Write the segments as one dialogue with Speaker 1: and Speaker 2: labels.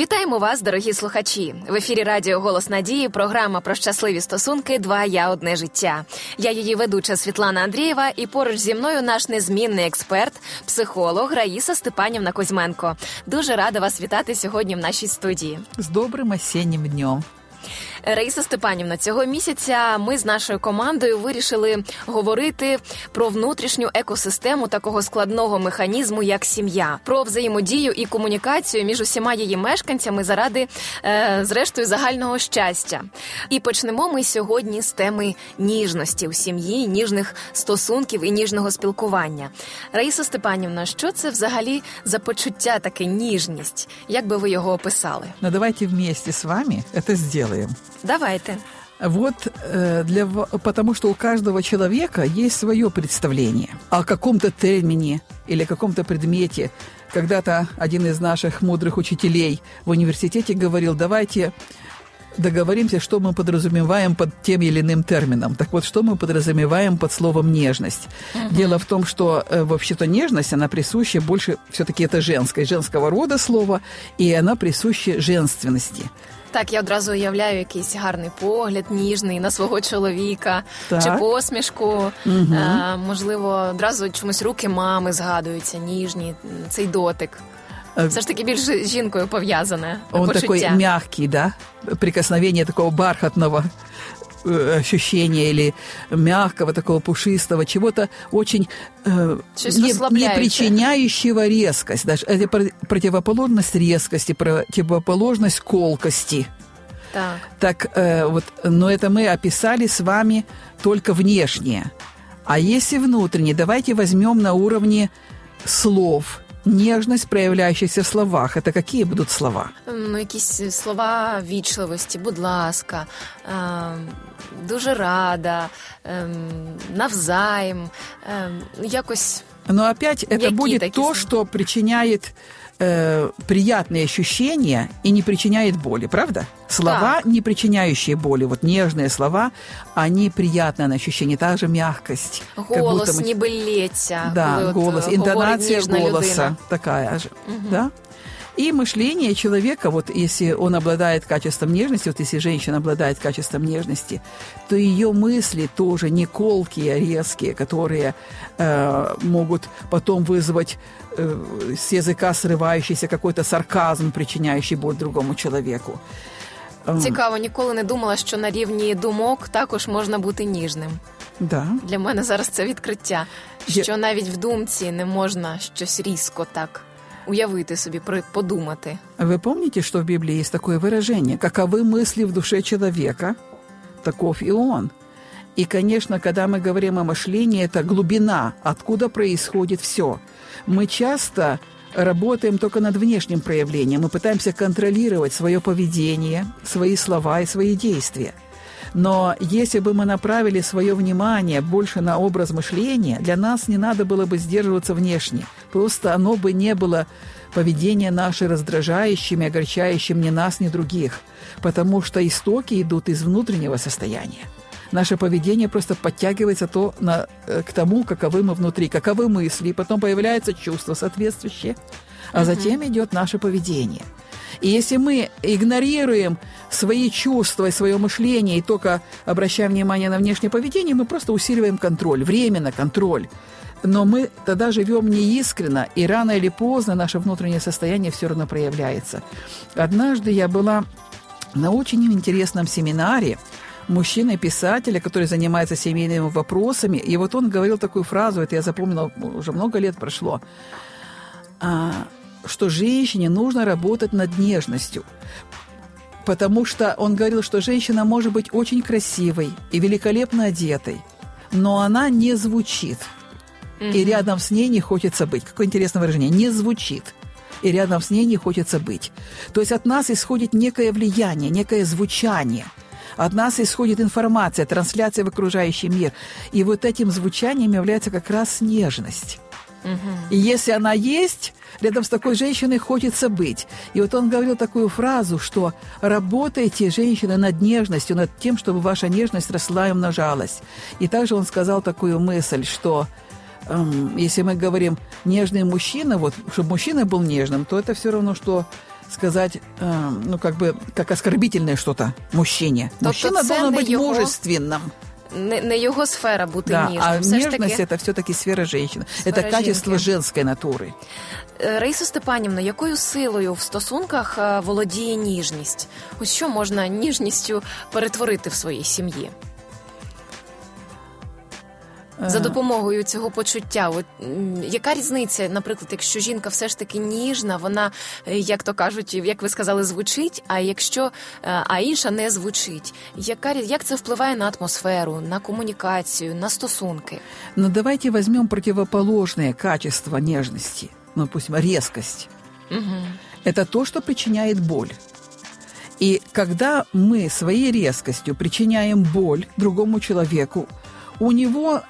Speaker 1: Вітаємо вас, дорогі слухачі. В ефірі Радіо Голос Надії. Програма про щасливі стосунки. Два я одне життя. Я її ведуча Світлана Андрієва, і поруч зі мною наш незмінний експерт, психолог Раїса Степанівна Кузьменко. Дуже рада вас вітати сьогодні в нашій студії.
Speaker 2: З добрим осіннім днем.
Speaker 1: Раїса Степанівна, цього місяця ми з нашою командою вирішили говорити про внутрішню екосистему такого складного механізму, як сім'я, про взаємодію і комунікацію між усіма її мешканцями заради, е, зрештою, загального щастя. І почнемо ми сьогодні з теми ніжності у сім'ї, ніжних стосунків і ніжного спілкування. Раїса Степанівна, що це взагалі за почуття таке ніжність? Як би ви його описали?
Speaker 2: Ну давайте вместе с вами это сделаем.
Speaker 1: Давайте.
Speaker 2: Вот э, для, потому что у каждого человека есть свое представление о каком-то термине или каком-то предмете. Когда-то один из наших мудрых учителей в университете говорил, давайте договоримся, что мы подразумеваем под тем или иным термином. Так вот, что мы подразумеваем под словом нежность? Угу. Дело в том, что э, вообще-то нежность, она присуща больше, все-таки это женское, женского рода слово, и она присуща женственности.
Speaker 1: Так, я одразу уявляю якийсь гарний погляд, ніжний на свого чоловіка так. чи посмішку. Угу. А, можливо, одразу чомусь руки мами згадуються, ніжні, цей дотик. Все ж таки більш з жінкою пов'язане.
Speaker 2: Он
Speaker 1: почуття.
Speaker 2: такой мягкий, да? Прикосновение такого бархатного ощущения или мягкого, такого пушистого, чего-то очень э, не, не причиняющего резкость. Даже это противоположность резкости, противоположность колкости.
Speaker 1: Так.
Speaker 2: Так э, вот, но это мы описали с вами только внешнее. А если внутреннее, давайте возьмем на уровне слов – Нежность, проявляющаяся в словах, это какие будут слова?
Speaker 1: Ну, якісь слова вічливості, будь ласка, е, дуже рада, е, навзаєм, е, якось.
Speaker 2: но опять это будет то, что причиняет э, приятные ощущения и не причиняет боли, правда? Слова,
Speaker 1: так.
Speaker 2: не причиняющие боли, вот нежные слова, они приятные на ощущение, та же мягкость.
Speaker 1: Голос мы... ніби лється.
Speaker 2: Да, голос,
Speaker 1: от,
Speaker 2: интонация голоса
Speaker 1: людина.
Speaker 2: такая же, угу. да? И мышление человека, вот если он обладает качеством нежности, вот если женщина обладает качеством нежности, то ее мысли тоже не колкие, резкие, которые э, могут потом вызвать э, с языка срывающийся какой-то сарказм, причиняющий боль другому человеку.
Speaker 1: Цікаво, ніколи не думала, що на рівні думок також можна бути ніжним.
Speaker 2: Да.
Speaker 1: Для мене зараз це відкриття, що навіть в думці не можна щось різко так уявити собі, подумати.
Speaker 2: Вы помните, что в Библии есть такое выражение? Каковы мысли в душе человека, таков и он. И, конечно, когда мы говорим о мышлении, это глубина, откуда происходит все. Мы часто работаем только над внешним проявлением. Мы пытаемся контролировать свое поведение, свои слова и свои действия. Но если бы мы направили свое внимание больше на образ мышления, для нас не надо было бы сдерживаться внешне. Просто оно бы не было поведение наше раздражающим и огорчающим ни нас, ни других, потому что истоки идут из внутреннего состояния. Наше поведение просто подтягивается то на, э, к тому, каковы мы внутри, каковы мысли, и потом появляется чувство соответствующее, а затем идет наше поведение – и если мы игнорируем свои чувства и свое мышление и только обращаем внимание на внешнее поведение, мы просто усиливаем контроль, временно контроль. Но мы тогда живем неискренно, и рано или поздно наше внутреннее состояние все равно проявляется. Однажды я была на очень интересном семинаре мужчины-писателя, который занимается семейными вопросами, и вот он говорил такую фразу, это я запомнила, уже много лет прошло, а, что женщине нужно работать над нежностью. Потому что он говорил, что женщина может быть очень красивой и великолепно одетой, но она не звучит. Mm-hmm. И рядом с ней не хочется быть. Какое интересное выражение. Не звучит. И рядом с ней не хочется быть. То есть от нас исходит некое влияние, некое звучание. От нас исходит информация, трансляция в окружающий мир. И вот этим звучанием является как раз нежность. И если она есть, рядом с такой женщиной хочется быть. И вот он говорил такую фразу, что работайте, женщина, над нежностью, над тем, чтобы ваша нежность росла и умножалась. И также он сказал такую мысль, что эм, если мы говорим нежный мужчина, вот, чтобы мужчина был нежным, то это все равно, что сказать, э, ну, как бы, как оскорбительное что-то мужчине.
Speaker 1: Тобто
Speaker 2: Мужчина
Speaker 1: це
Speaker 2: должен
Speaker 1: не
Speaker 2: быть
Speaker 1: його-
Speaker 2: мужественным.
Speaker 1: Не, не його сфера бути
Speaker 2: Да,
Speaker 1: ніжним.
Speaker 2: а
Speaker 1: Все ж
Speaker 2: нежность
Speaker 1: таки,
Speaker 2: это все-таки сфера женщины.
Speaker 1: Сфера
Speaker 2: это качество
Speaker 1: жінки.
Speaker 2: женской натуры.
Speaker 1: Е, Раїсо Степанівна, якою силою в стосунках е, володіє ніжність? Ось що можна ніжністю перетворити в своїй сім'ї? За
Speaker 2: Е,
Speaker 1: допомогою цього почуття, от м, яка різниця, наприклад, якщо жінка все ж таки ніжна, вона, е, як то кажуть, як ви сказали, звучить, а якщо е, а інша не звучить, яка різ- як це впливає на атмосферу, на комунікацію, на стосунки?
Speaker 2: Но давайте возьмем противоположное качество нежности. Ну, допустим, резкость.
Speaker 1: Угу.
Speaker 2: Это то, что причиняет боль. И когда мы своей резкостью причиняем боль другому человеку, у него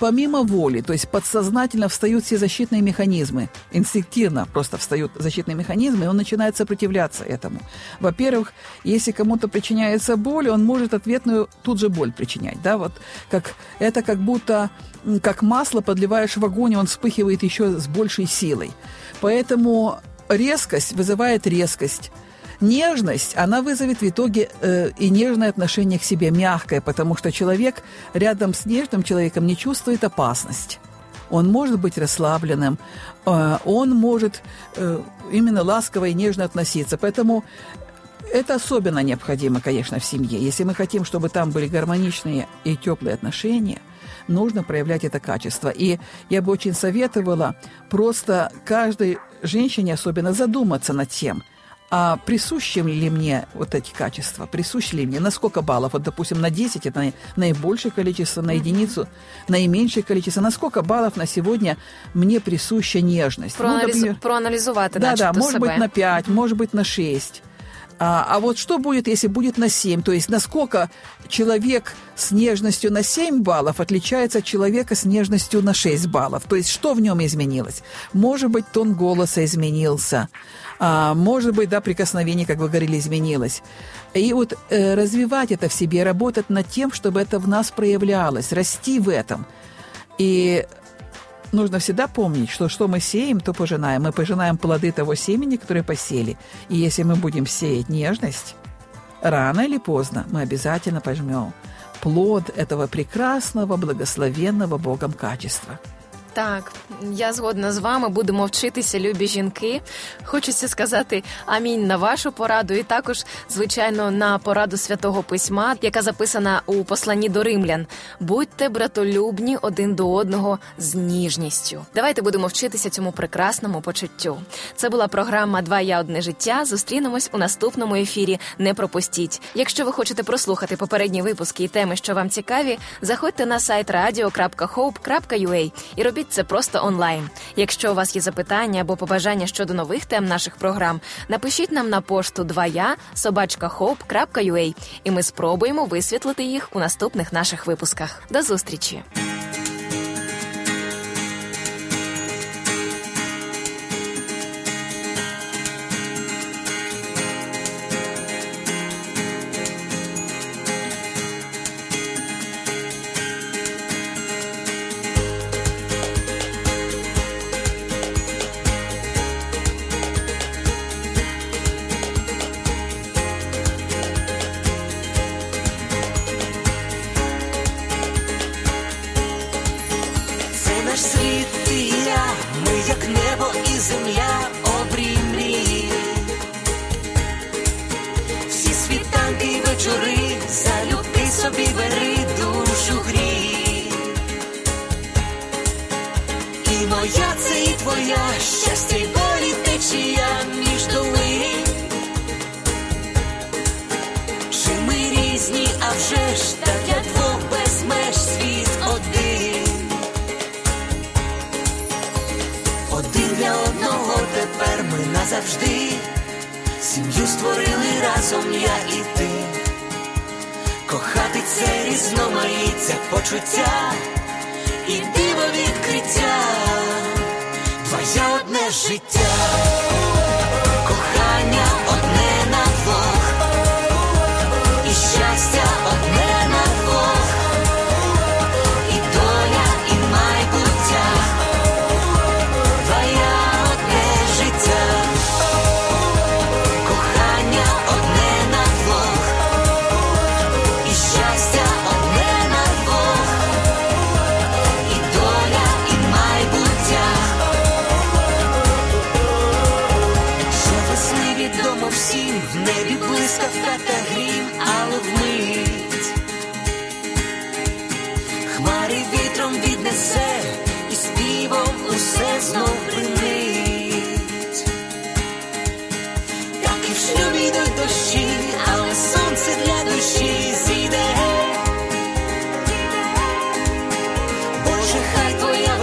Speaker 2: помимо воли, то есть подсознательно встают все защитные механизмы, инстинктивно просто встают защитные механизмы, и он начинает сопротивляться этому. Во-первых, если кому-то причиняется боль, он может ответную тут же боль причинять, да, вот как это как будто как масло подливаешь в огонь, и он вспыхивает еще с большей силой. Поэтому резкость вызывает резкость. Нежность, она вызовет в итоге э, и нежное отношение к себе, мягкое, потому что человек рядом с нежным человеком не чувствует опасность. Он может быть расслабленным, э, он может э, именно ласково и нежно относиться. Поэтому это особенно необходимо, конечно, в семье. Если мы хотим, чтобы там были гармоничные и теплые отношения, нужно проявлять это качество. И я бы очень советовала просто каждой женщине особенно задуматься над тем, а присущи ли мне вот эти качества, присущи ли мне, на сколько баллов, вот, допустим, на 10 это наи- наибольшее количество, на единицу наименьшее количество, на сколько баллов на сегодня мне присуща нежность. Ну,
Speaker 1: Проаналізу...
Speaker 2: например,
Speaker 1: Проаналізувати,
Speaker 2: да, да,
Speaker 1: себе.
Speaker 2: быть на 5, может быть на 6. А, а вот что будет, если будет на 7? То есть насколько человек с нежностью на 7 баллов отличается от человека с нежностью на 6 баллов? То есть что в нем изменилось? Может быть, тон голоса изменился. А, может быть, да, прикосновение, как вы говорили, изменилось. И вот э, развивать это в себе, работать над тем, чтобы это в нас проявлялось, расти в этом. И нужно всегда помнить, что что мы сеем, то пожинаем. Мы пожинаем плоды того семени, которое посели. И если мы будем сеять нежность, рано или поздно мы обязательно пожмем плод этого прекрасного, благословенного Богом качества.
Speaker 1: Так, я згодна з вами. Будемо вчитися, любі жінки. Хочеться сказати амінь на вашу пораду, і також, звичайно, на пораду святого письма, яка записана у посланні до римлян. Будьте братолюбні один до одного з ніжністю. Давайте будемо вчитися цьому прекрасному почуттю. Це була програма Два я одне життя. Зустрінемось у наступному ефірі. Не пропустіть. Якщо ви хочете прослухати попередні випуски і теми, що вам цікаві, заходьте на сайт radio.hope.ua і робіть це просто онлайн. Якщо у вас є запитання або побажання щодо нових тем наших програм, напишіть нам на пошту 2я собачка і ми спробуємо висвітлити їх у наступних наших випусках. До зустрічі!
Speaker 3: Твоя, щастя й болі течія між долин. Чи ми різні, а вже ж так для двох без меж світ один. Один для одного тепер ми назавжди. Сім'ю створили разом я і ти. Кохати це різноманіття почуття і диво відкриття. Одне життя,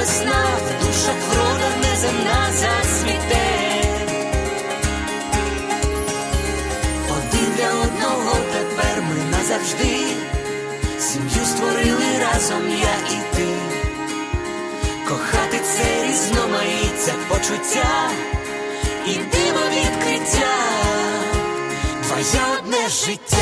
Speaker 3: весна, в душах врода неземна засміте. Один для одного тепер ми назавжди, сім'ю створили разом я і ти, кохати це різноманіття почуття і диво відкриття, твоє одне життя.